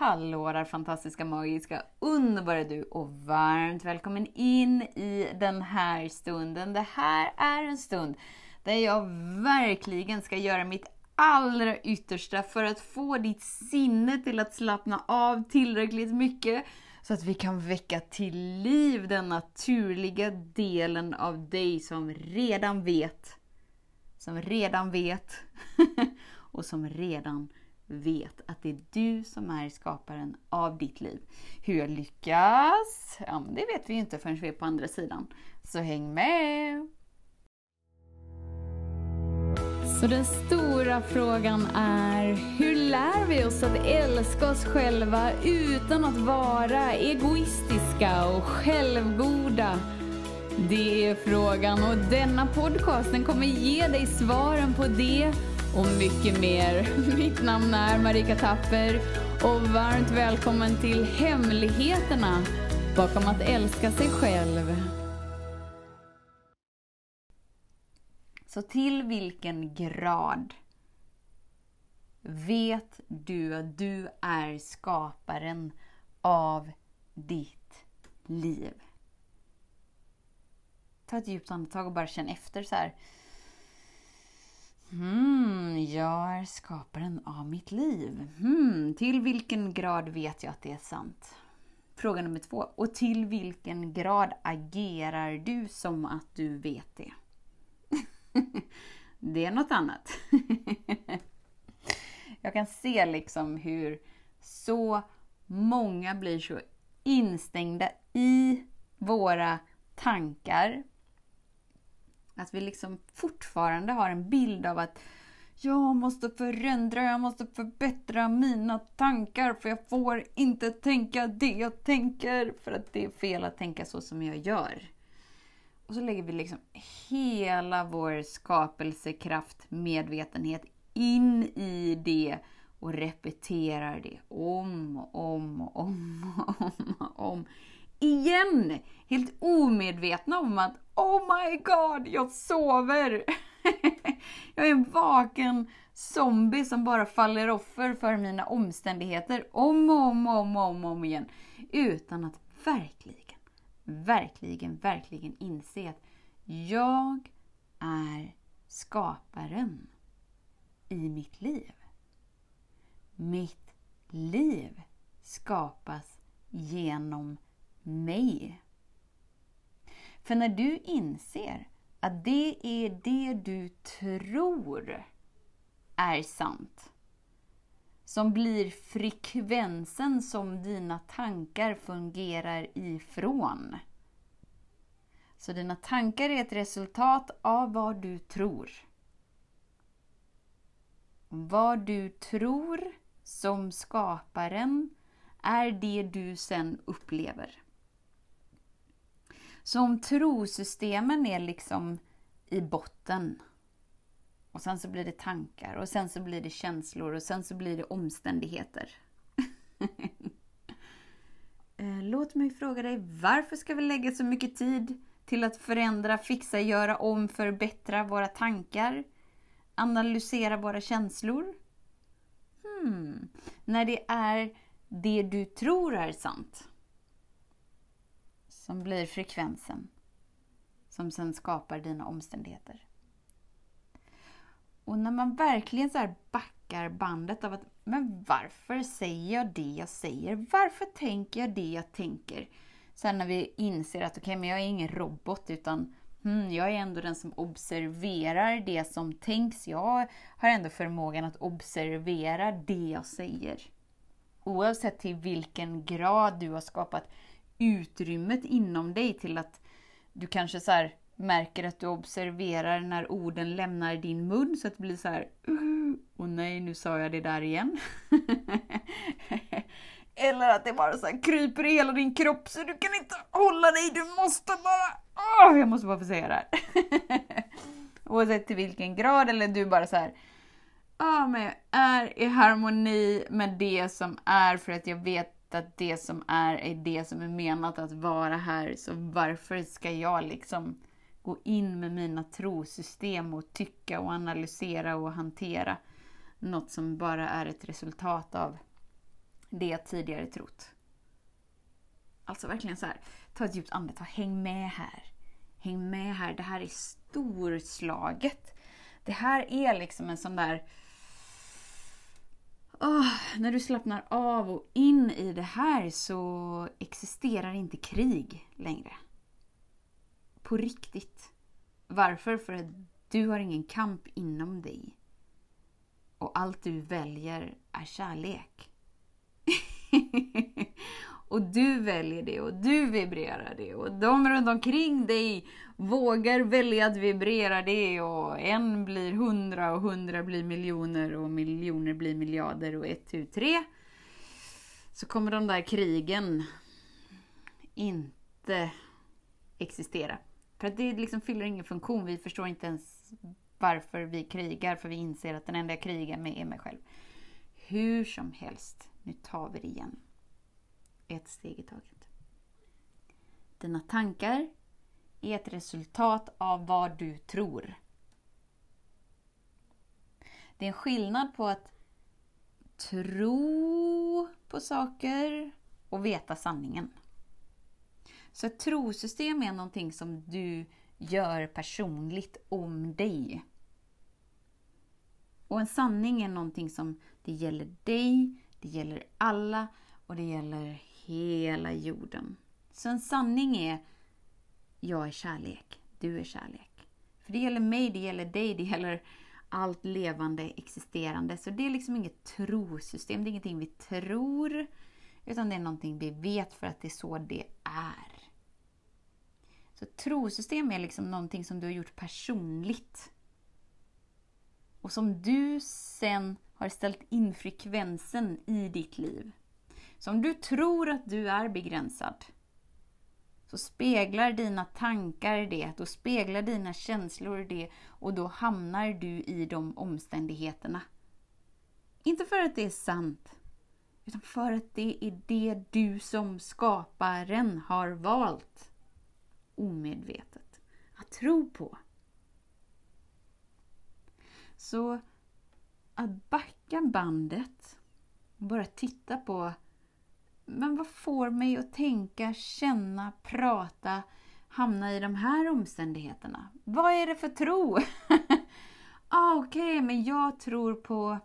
Hallå där fantastiska, magiska, underbara du och varmt välkommen in i den här stunden. Det här är en stund där jag verkligen ska göra mitt allra yttersta för att få ditt sinne till att slappna av tillräckligt mycket så att vi kan väcka till liv den naturliga delen av dig som redan vet, som redan vet och som redan vet att det är du som är skaparen av ditt liv. Hur jag lyckas? Ja, men det vet vi ju inte förrän vi är på andra sidan. Så häng med! Så den stora frågan är, hur lär vi oss att älska oss själva utan att vara egoistiska och självgoda? Det är frågan och denna podcast den kommer ge dig svaren på det och mycket mer. Mitt namn är Marika Tapper och varmt välkommen till Hemligheterna bakom att älska sig själv. Så till vilken grad vet du att du är skaparen av ditt liv? Ta ett djupt andetag och bara känn efter så här. Hmm, jag är skaparen av mitt liv. Hmm, till vilken grad vet jag att det är sant? Fråga nummer två. Och till vilken grad agerar du som att du vet det? det är något annat. jag kan se liksom hur så många blir så instängda i våra tankar att vi liksom fortfarande har en bild av att jag måste förändra, jag måste förbättra mina tankar för jag får inte tänka det jag tänker för att det är fel att tänka så som jag gör. Och så lägger vi liksom hela vår skapelsekraft, medvetenhet in i det och repeterar det om och om och om och om, och om igen! Helt omedvetna om att Oh my god, jag sover! jag är en vaken zombie som bara faller offer för mina omständigheter om och om och om, om, om igen. Utan att verkligen, verkligen, verkligen inse att jag är skaparen i mitt liv. Mitt liv skapas genom mig. För när du inser att det är det du tror är sant, som blir frekvensen som dina tankar fungerar ifrån. Så dina tankar är ett resultat av vad du tror. Vad du tror som skaparen är det du sen upplever. Så om trosystemen är liksom i botten och sen så blir det tankar och sen så blir det känslor och sen så blir det omständigheter. Eh, låt mig fråga dig, varför ska vi lägga så mycket tid till att förändra, fixa, göra om, förbättra våra tankar? Analysera våra känslor? Hmm. När det är det du tror är sant som blir frekvensen som sen skapar dina omständigheter. Och när man verkligen så backar bandet av att men varför säger jag det jag säger? Varför tänker jag det jag tänker? Sen när vi inser att okej, okay, men jag är ingen robot utan hmm, jag är ändå den som observerar det som tänks. Jag har ändå förmågan att observera det jag säger. Oavsett till vilken grad du har skapat utrymmet inom dig till att du kanske så här, märker att du observerar när orden lämnar din mun så att det blir så här och nej, nu sa jag det där igen. Eller att det bara så här kryper i hela din kropp så du kan inte hålla dig, du måste bara... Oh, jag måste bara få säga det här. Oavsett till vilken grad, eller du bara så här... Ja, ah, men jag är i harmoni med det som är för att jag vet att det som är, är det som är menat att vara här. Så varför ska jag liksom gå in med mina trosystem och tycka och analysera och hantera något som bara är ett resultat av det jag tidigare trott. Alltså verkligen så här, ta ett djupt andetag, häng med här. Häng med här, det här är storslaget. Det här är liksom en sån där... Oh, när du slappnar av och in i det här så existerar inte krig längre. På riktigt. Varför? För att du har ingen kamp inom dig. Och allt du väljer är kärlek. och du väljer det och du vibrerar det och de runt omkring dig vågar välja att vibrera det och en blir hundra och hundra blir miljoner och miljoner blir miljarder och ett, tu, tre. Så kommer de där krigen inte existera. För att det liksom fyller ingen funktion. Vi förstår inte ens varför vi krigar, för vi inser att den enda jag krigar med är mig själv. Hur som helst, nu tar vi det igen. Ett steg i taget. Dina tankar är ett resultat av vad du tror. Det är en skillnad på att tro på saker och veta sanningen. Så ett trosystem är någonting som du gör personligt om dig. Och en sanning är någonting som det gäller dig, det gäller alla och det gäller hela jorden. Så en sanning är jag är kärlek, du är kärlek. För det gäller mig, det gäller dig, det gäller allt levande existerande. Så det är liksom inget trosystem, det är ingenting vi tror, utan det är någonting vi vet för att det är så det är. Så trosystem är liksom någonting som du har gjort personligt. Och som du sen har ställt in frekvensen i ditt liv. Så om du tror att du är begränsad, så speglar dina tankar det, då speglar dina känslor det och då hamnar du i de omständigheterna. Inte för att det är sant, utan för att det är det du som skaparen har valt omedvetet att tro på. Så att backa bandet och bara titta på men vad får mig att tänka, känna, prata, hamna i de här omständigheterna? Vad är det för tro? ah, Okej, okay, men jag tror på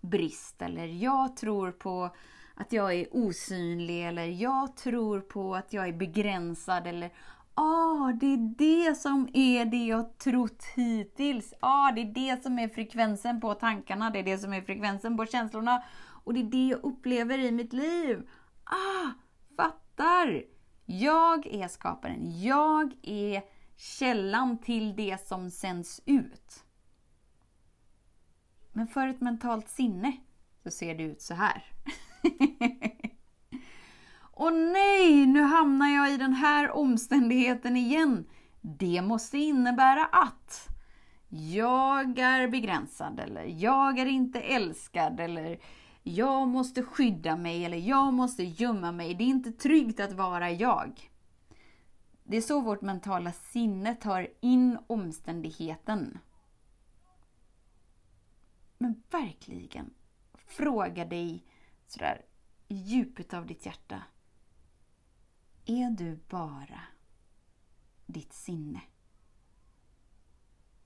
brist eller jag tror på att jag är osynlig eller jag tror på att jag är begränsad eller ah, det är det som är det jag trott hittills. Ah, det är det som är frekvensen på tankarna, det är det som är frekvensen på känslorna och det är det jag upplever i mitt liv. Ah, fattar! Jag är skaparen. Jag är källan till det som sänds ut. Men för ett mentalt sinne så ser det ut så här. Och nej, nu hamnar jag i den här omständigheten igen. Det måste innebära att jag är begränsad eller jag är inte älskad eller jag måste skydda mig eller jag måste gömma mig. Det är inte tryggt att vara jag. Det är så vårt mentala sinne tar in omständigheten. Men verkligen, fråga dig sådär i djupet av ditt hjärta. Är du bara ditt sinne?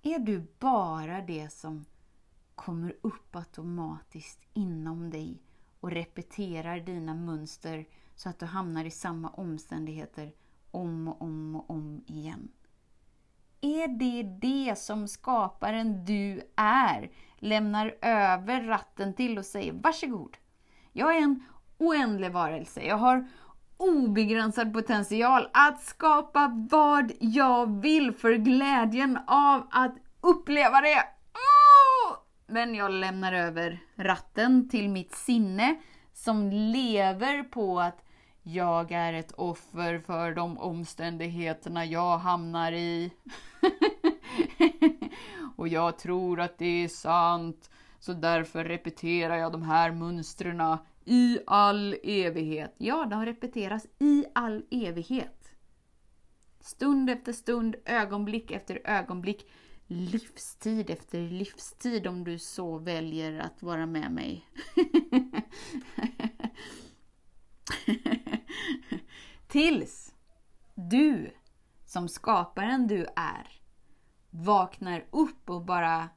Är du bara det som kommer upp automatiskt inom dig och repeterar dina mönster så att du hamnar i samma omständigheter om och om och om igen. Är det det som skaparen du är lämnar över ratten till och säger varsågod. Jag är en oändlig varelse. Jag har obegränsad potential att skapa vad jag vill för glädjen av att uppleva det. Men jag lämnar över ratten till mitt sinne som lever på att jag är ett offer för de omständigheterna jag hamnar i. och jag tror att det är sant, så därför repeterar jag de här mönstren i all evighet. Ja, de repeteras i all evighet. Stund efter stund, ögonblick efter ögonblick livstid efter livstid om du så väljer att vara med mig. Tills du som skaparen du är vaknar upp och bara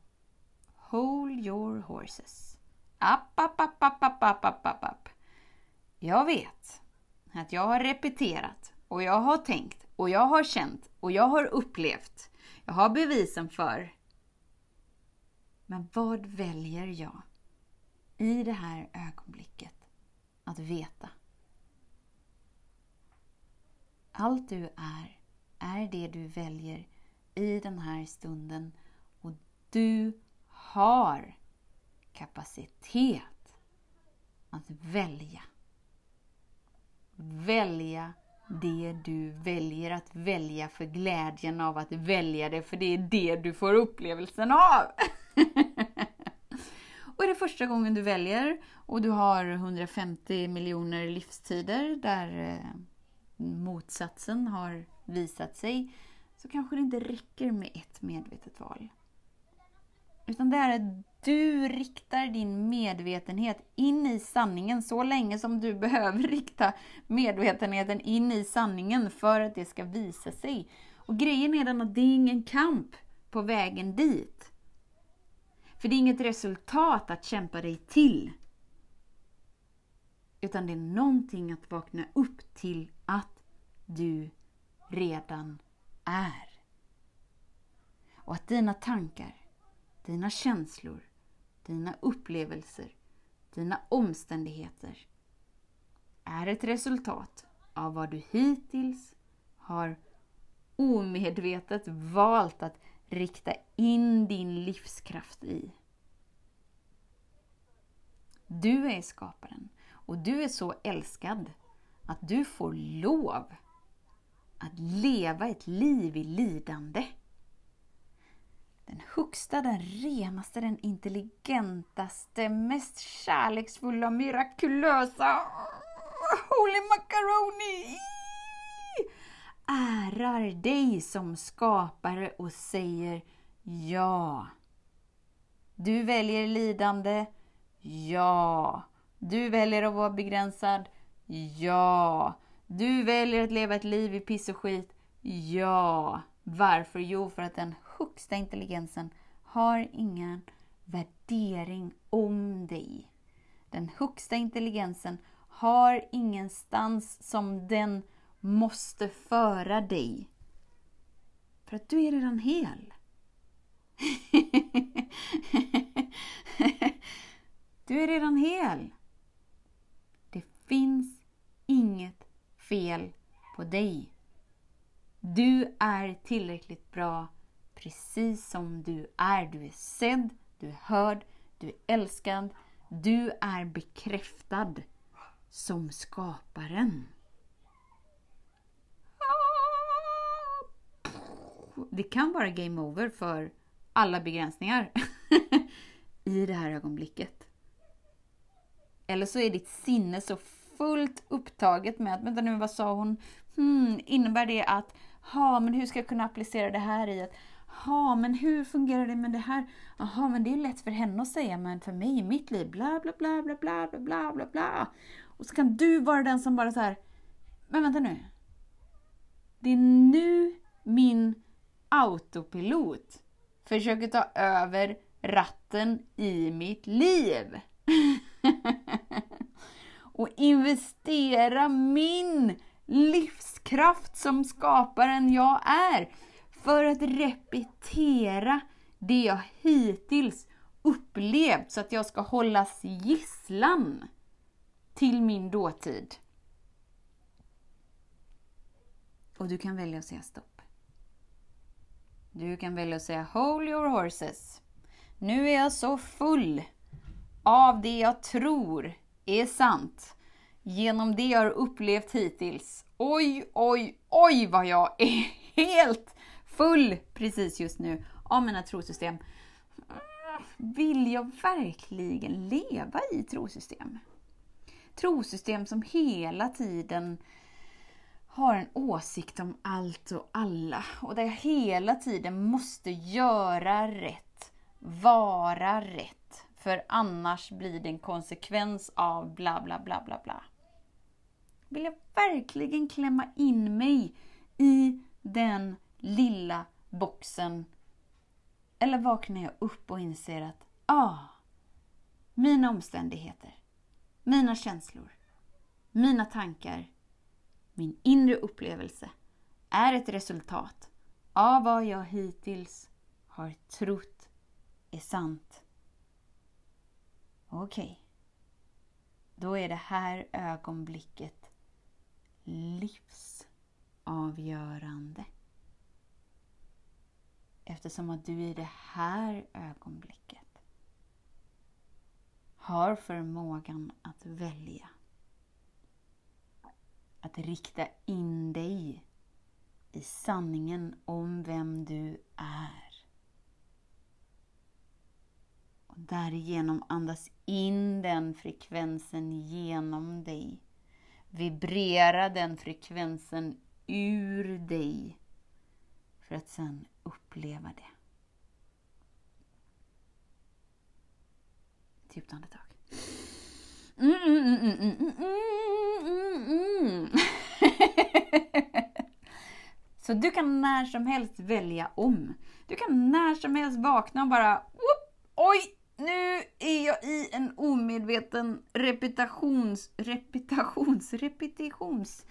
Hold your horses. App, app, app, app, app, app, app, app, app. Jag vet att jag har repeterat och jag har tänkt och jag har känt och jag har upplevt jag har bevisen för. Men vad väljer jag i det här ögonblicket att veta? Allt du är, är det du väljer i den här stunden och du har kapacitet att välja. Välja det du väljer att välja för glädjen av att välja det, för det är det du får upplevelsen av. och är det första gången du väljer och du har 150 miljoner livstider där eh, motsatsen har visat sig, så kanske det inte räcker med ett medvetet val. Utan det är ett du riktar din medvetenhet in i sanningen så länge som du behöver rikta medvetenheten in i sanningen för att det ska visa sig. Och grejen är den att det är ingen kamp på vägen dit. För det är inget resultat att kämpa dig till. Utan det är någonting att vakna upp till att du redan är. Och att dina tankar, dina känslor, dina upplevelser, dina omständigheter är ett resultat av vad du hittills har omedvetet valt att rikta in din livskraft i. Du är skaparen och du är så älskad att du får lov att leva ett liv i lidande. Den högsta, den renaste, den intelligentaste, mest kärleksfulla, mirakulösa Holy Macaroni ärar dig som skapare och säger ja. Du väljer lidande. Ja. Du väljer att vara begränsad. Ja. Du väljer att leva ett liv i piss och skit. Ja. Varför? Jo, för att den högsta intelligensen har ingen värdering om dig. Den högsta intelligensen har ingenstans som den måste föra dig. För att du är redan hel. du är redan hel. Det finns inget fel på dig. Du är tillräckligt bra precis som du är. Du är sedd, du är hörd, du är älskad. Du är bekräftad som skaparen. Det kan vara game over för alla begränsningar i det här ögonblicket. Eller så är ditt sinne så fullt upptaget med att, vänta nu, vad sa hon? Hmm, innebär det att, ha, men hur ska jag kunna applicera det här i att, ha, men hur fungerar det med det här? Jaha, men det är lätt för henne att säga, men för mig i mitt liv, bla bla bla bla bla bla bla bla bla. Och så kan du vara den som bara så här, men vänta nu. Det är nu min autopilot försöker ta över ratten i mitt liv. och investera min livskraft som skaparen jag är för att repetera det jag hittills upplevt så att jag ska hållas gisslan till min dåtid. Och du kan välja att säga stopp. Du kan välja att säga Hold your horses. Nu är jag så full av det jag tror är sant genom det jag har upplevt hittills. Oj, oj, oj vad jag är helt full precis just nu av mina trosystem. Vill jag verkligen leva i trosystem? Trosystem som hela tiden har en åsikt om allt och alla och där jag hela tiden måste göra rätt, vara rätt, för annars blir det en konsekvens av bla bla bla bla bla vill jag verkligen klämma in mig i den lilla boxen? Eller vaknar jag upp och inser att, ah, mina omständigheter, mina känslor, mina tankar, min inre upplevelse är ett resultat av vad jag hittills har trott är sant. Okej. Okay. Då är det här ögonblicket livsavgörande. Eftersom att du i det här ögonblicket har förmågan att välja. Att rikta in dig i sanningen om vem du är. Och därigenom andas in den frekvensen genom dig. Vibrera den frekvensen ur dig för att sedan uppleva det. Djupt andetag. Mm, mm, mm, Så du kan när som helst välja om. Du kan när som helst vakna och bara Oj! Nu är jag i en omedveten repetitions... Repetitions... Repetitions...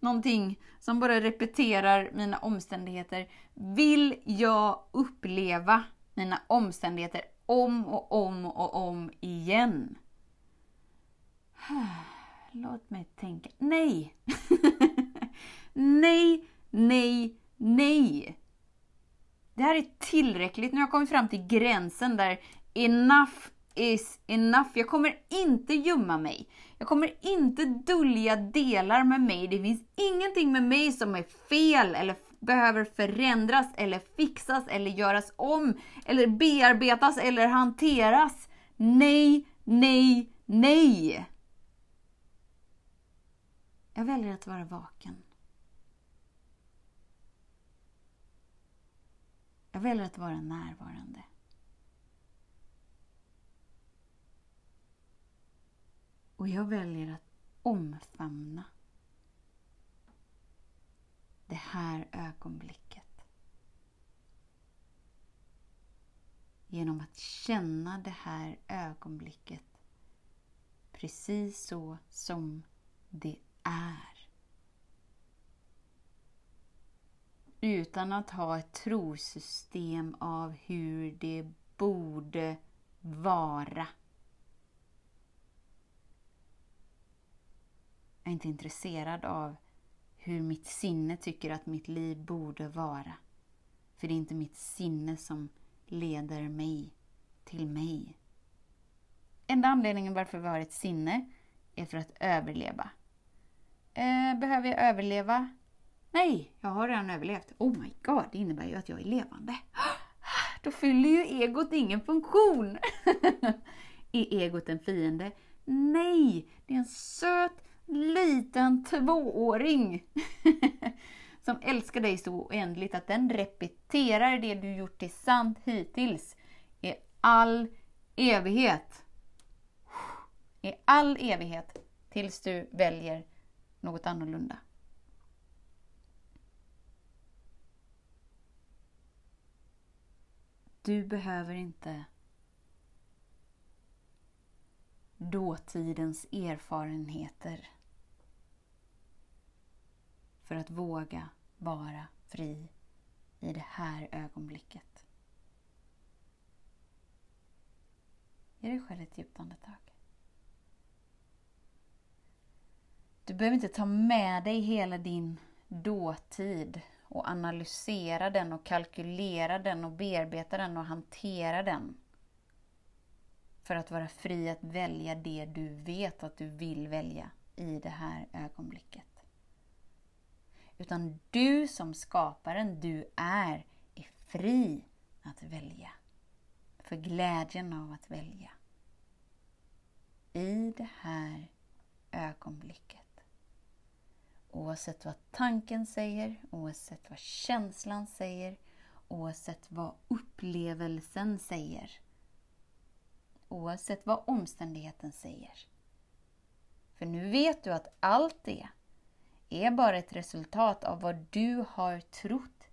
Någonting som bara repeterar mina omständigheter. Vill jag uppleva mina omständigheter om och om och om igen? Låt mig tänka. Nej! nej, nej, nej! Det här är tillräckligt. Nu har jag kommit fram till gränsen där enough is enough. Jag kommer inte gömma mig. Jag kommer inte dölja delar med mig. Det finns ingenting med mig som är fel eller behöver förändras eller fixas eller göras om eller bearbetas eller hanteras. Nej, nej, nej! Jag väljer att vara vaken. Jag väljer att vara närvarande. Och jag väljer att omfamna det här ögonblicket. Genom att känna det här ögonblicket precis så som det är. Utan att ha ett trosystem av hur det borde vara. Är inte intresserad av hur mitt sinne tycker att mitt liv borde vara. För det är inte mitt sinne som leder mig till mig. Enda anledningen varför vi har ett sinne är för att överleva. Eh, behöver jag överleva? Nej, jag har redan överlevt. Oh my god, det innebär ju att jag är levande. Då fyller ju egot ingen funktion. är egot en fiende? Nej, det är en söt liten tvååring som älskar dig så oändligt att den repeterar det du gjort till sant hittills i all evighet. I all evighet tills du väljer något annorlunda. Du behöver inte dåtidens erfarenheter för att våga vara fri i det här ögonblicket. Ge dig själv ett djupt andetag. Du behöver inte ta med dig hela din dåtid och analysera den och kalkylera den och bearbeta den och hantera den för att vara fri att välja det du vet att du vill välja i det här ögonblicket. Utan du som skaparen du är, är fri att välja. För glädjen av att välja. I det här ögonblicket. Oavsett vad tanken säger, oavsett vad känslan säger, oavsett vad upplevelsen säger oavsett vad omständigheten säger. För nu vet du att allt det är bara ett resultat av vad du har trott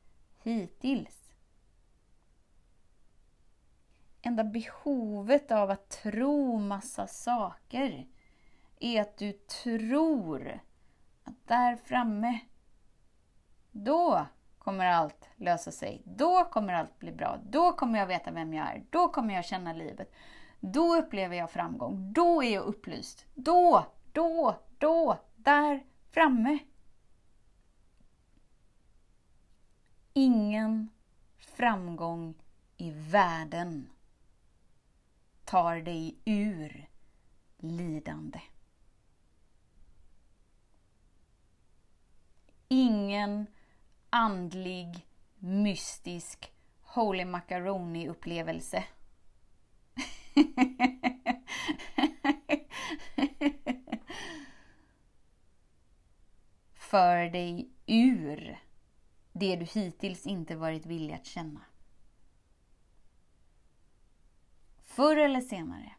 hittills. Enda behovet av att tro massa saker är att du tror att där framme, då kommer allt lösa sig. Då kommer allt bli bra. Då kommer jag veta vem jag är. Då kommer jag känna livet. Då upplever jag framgång. Då är jag upplyst. Då, då, då, där framme. Ingen framgång i världen tar dig ur lidande. Ingen andlig, mystisk Holy Macaroni-upplevelse för dig ur det du hittills inte varit villig att känna. Förr eller senare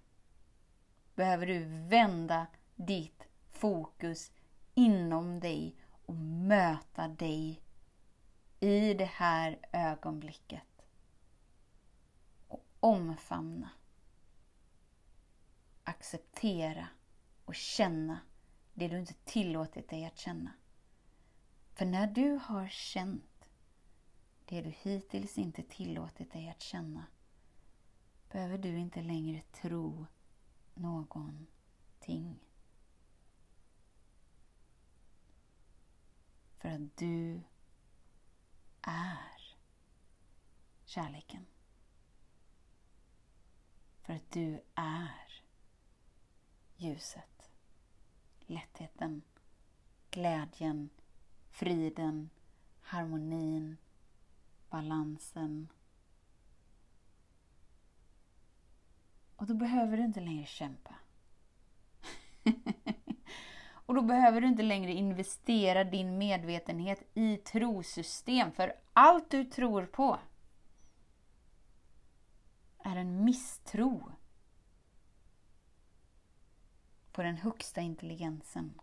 behöver du vända ditt fokus inom dig och möta dig i det här ögonblicket. Och omfamna, acceptera och känna det du inte tillåtit dig att känna. För när du har känt det du hittills inte tillåtit dig att känna behöver du inte längre tro någonting. För att du är kärleken. För att du är ljuset, lättheten, glädjen, friden, harmonin, balansen. Och då behöver du inte längre kämpa. och då behöver du inte längre investera din medvetenhet i trosystem, för allt du tror på är en misstro på den högsta intelligensen.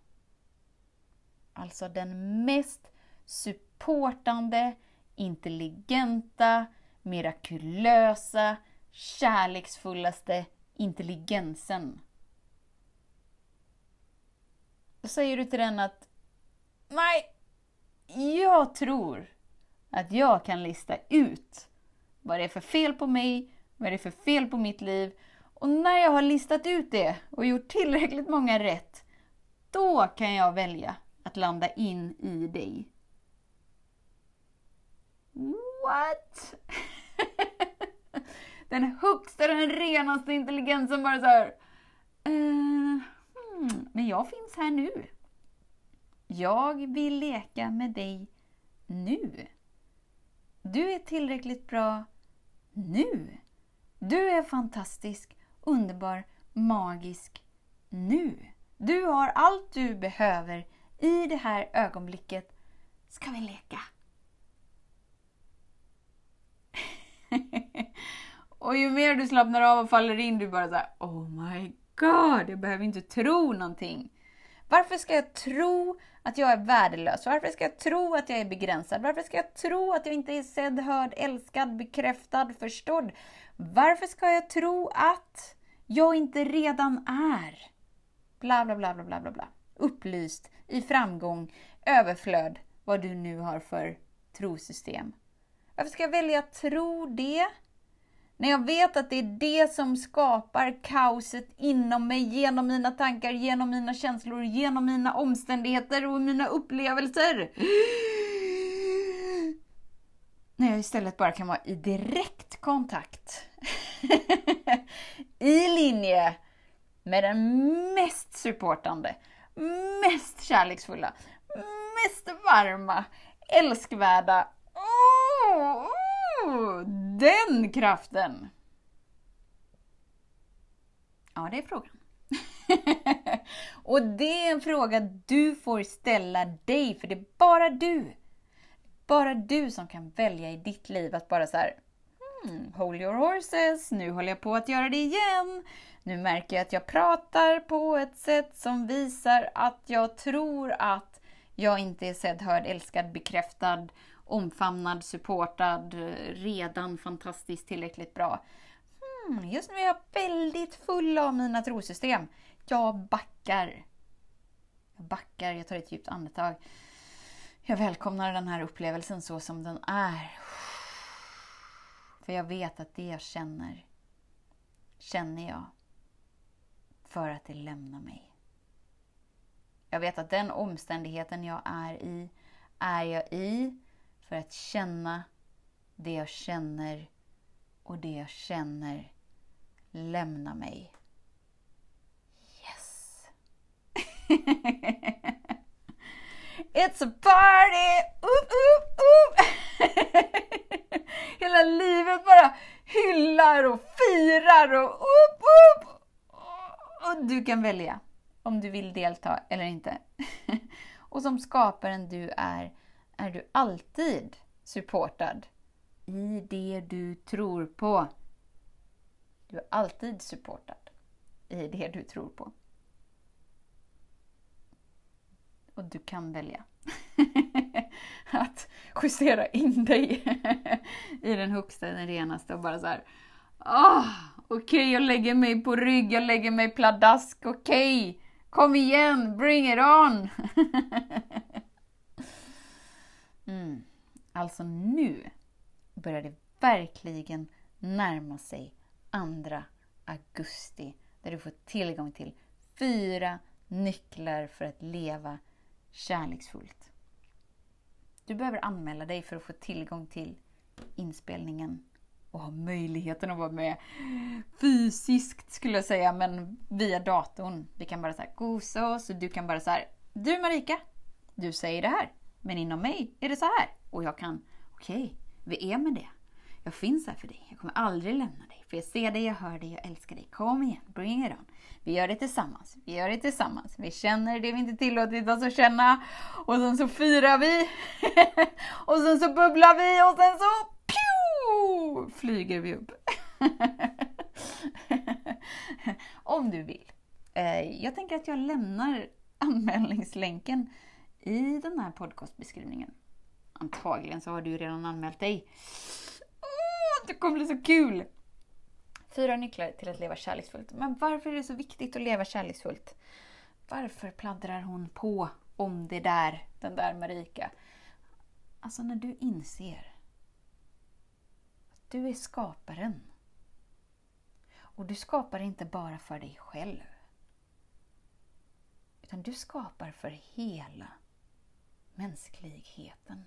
Alltså den mest supportande, intelligenta, mirakulösa, kärleksfullaste intelligensen. Då säger du till den att Nej, jag tror att jag kan lista ut vad det är för fel på mig, vad det är för fel på mitt liv. Och när jag har listat ut det och gjort tillräckligt många rätt, då kan jag välja att landa in i dig. What? den högsta, den renaste intelligensen bara så här. Uh, hmm, men jag finns här nu. Jag vill leka med dig nu. Du är tillräckligt bra nu. Du är fantastisk, underbar, magisk nu. Du har allt du behöver i det här ögonblicket. Ska vi leka? och ju mer du slappnar av och faller in, du bara såhär Oh my god, jag behöver inte tro någonting. Varför ska jag tro att jag är värdelös? Varför ska jag tro att jag är begränsad? Varför ska jag tro att jag inte är sedd, hörd, älskad, bekräftad, förstådd? Varför ska jag tro att jag inte redan är? Bla, bla, bla, bla, bla, bla. Upplyst, i framgång, överflöd, vad du nu har för trosystem. Varför ska jag välja att tro det? När jag vet att det är det som skapar kaoset inom mig, genom mina tankar, genom mina känslor, genom mina omständigheter och mina upplevelser. När jag istället bara kan vara i direkt kontakt. I linje med den mest supportande, mest kärleksfulla, mest varma, älskvärda. Oh, oh, den kraften! Ja, det är frågan. och det är en fråga du får ställa dig, för det är bara du. Bara du som kan välja i ditt liv att bara så här, Mm, hold your horses, nu håller jag på att göra det igen. Nu märker jag att jag pratar på ett sätt som visar att jag tror att jag inte är sedd, hörd, älskad, bekräftad, omfamnad, supportad, redan fantastiskt tillräckligt bra. Hmm, just nu är jag väldigt full av mina trosystem. Jag backar. Jag backar, jag tar ett djupt andetag. Jag välkomnar den här upplevelsen så som den är. För jag vet att det jag känner, känner jag för att det lämnar mig. Jag vet att den omständigheten jag är i, är jag i för att känna det jag känner och det jag känner lämnar mig. Yes! It's a party! Upp, upp, upp! Hela livet bara hyllar och firar och upp, upp! Och du kan välja om du vill delta eller inte. och som skaparen du är, är du alltid supportad i det du tror på. Du är alltid supportad i det du tror på. Och du kan välja att justera in dig i den högsta, den renaste och bara så här. Oh, okej, okay, jag lägger mig på rygg, jag lägger mig pladask, okej. Okay. Kom igen, bring it on! mm. Alltså nu börjar det verkligen närma sig 2 augusti där du får tillgång till fyra nycklar för att leva kärleksfullt. Du behöver anmäla dig för att få tillgång till inspelningen och ha möjligheten att vara med fysiskt skulle jag säga, men via datorn. Vi kan bara så här gosa oss och du kan bara så här, du Marika, du säger det här, men inom mig är det så här. Och jag kan, okej, okay, vi är med det. Jag finns här för dig. Jag kommer aldrig lämna dig. För jag ser dig, jag hör dig, jag älskar dig. Kom igen, bring it on. Vi gör det tillsammans. Vi gör det tillsammans. Vi känner det vi inte tillåtit oss att känna. Och sen så firar vi. och sen så bubblar vi och sen så pew, flyger vi upp. Om du vill. Eh, jag tänker att jag lämnar anmälningslänken i den här podcastbeskrivningen. Antagligen så har du redan anmält dig. Det kommer bli så kul! Fyra nycklar till att leva kärleksfullt. Men varför är det så viktigt att leva kärleksfullt? Varför pladdrar hon på om det där, den där Marika? Alltså när du inser att du är skaparen. Och du skapar inte bara för dig själv. Utan du skapar för hela mänskligheten.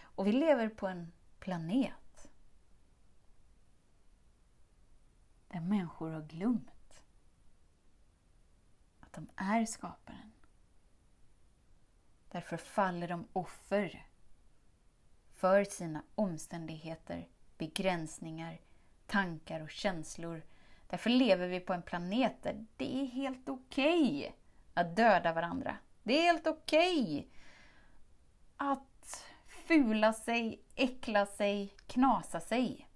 Och vi lever på en planet där människor har glömt att de är skaparen. Därför faller de offer för sina omständigheter, begränsningar, tankar och känslor. Därför lever vi på en planet där det är helt okej okay att döda varandra. Det är helt okej okay att fula sig, äckla sig, knasa sig.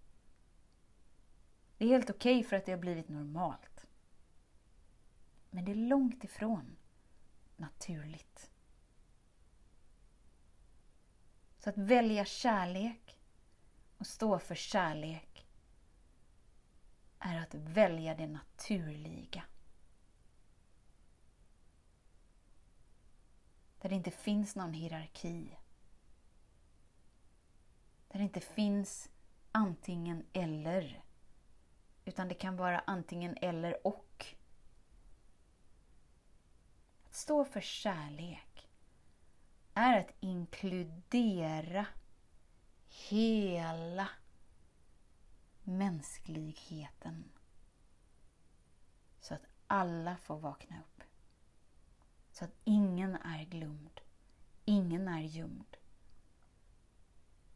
Det är helt okej okay för att det har blivit normalt. Men det är långt ifrån naturligt. Så att välja kärlek och stå för kärlek är att välja det naturliga. Där det inte finns någon hierarki. Där det inte finns antingen eller. Utan det kan vara antingen eller och. Att stå för kärlek är att inkludera hela mänskligheten. Så att alla får vakna upp. Så att ingen är glömd. Ingen är gömd.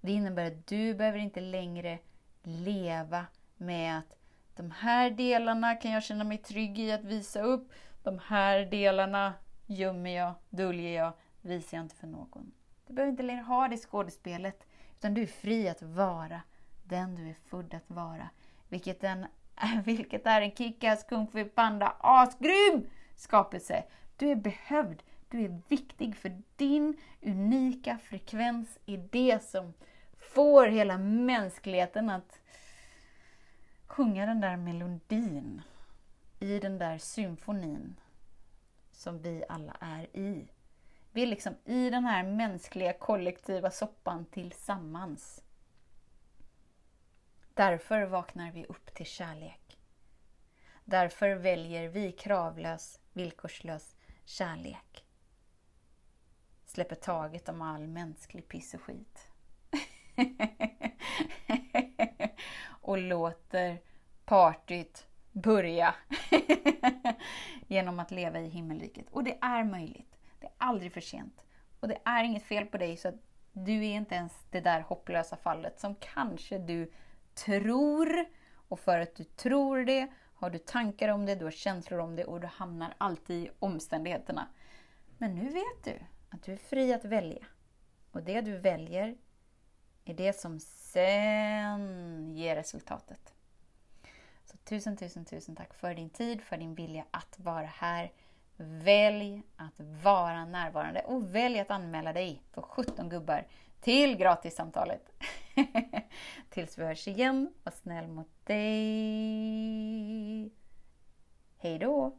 Det innebär att du behöver inte längre leva med att de här delarna kan jag känna mig trygg i att visa upp. De här delarna gömmer jag, döljer jag, visar jag inte för någon. Du behöver inte längre ha det skådespelet, utan du är fri att vara den du är född att vara. Vilket, en, vilket är en kickass kung fu panda asgrym skapelse. Du är behövd, du Du är viktig för din unika frekvens är det som får hela mänskligheten att sjunga den där melodin i den där symfonin som vi alla är i. Vi är liksom i den här mänskliga kollektiva soppan tillsammans. Därför vaknar vi upp till kärlek. Därför väljer vi kravlös, villkorslös kärlek. Släpper taget om all mänsklig piss och skit. och låter partyt börja genom att leva i himmelriket. Och det är möjligt. Det är aldrig för sent. Och det är inget fel på dig, så att du är inte ens det där hopplösa fallet som kanske du tror. Och för att du tror det har du tankar om det, du har känslor om det och du hamnar alltid i omständigheterna. Men nu vet du att du är fri att välja. Och det du väljer är det som sen ger resultatet. Så tusen, tusen, tusen tack för din tid, för din vilja att vara här. Välj att vara närvarande och välj att anmäla dig för 17 gubbar till gratissamtalet. Tills vi hörs igen, var snäll mot dig. Hej då!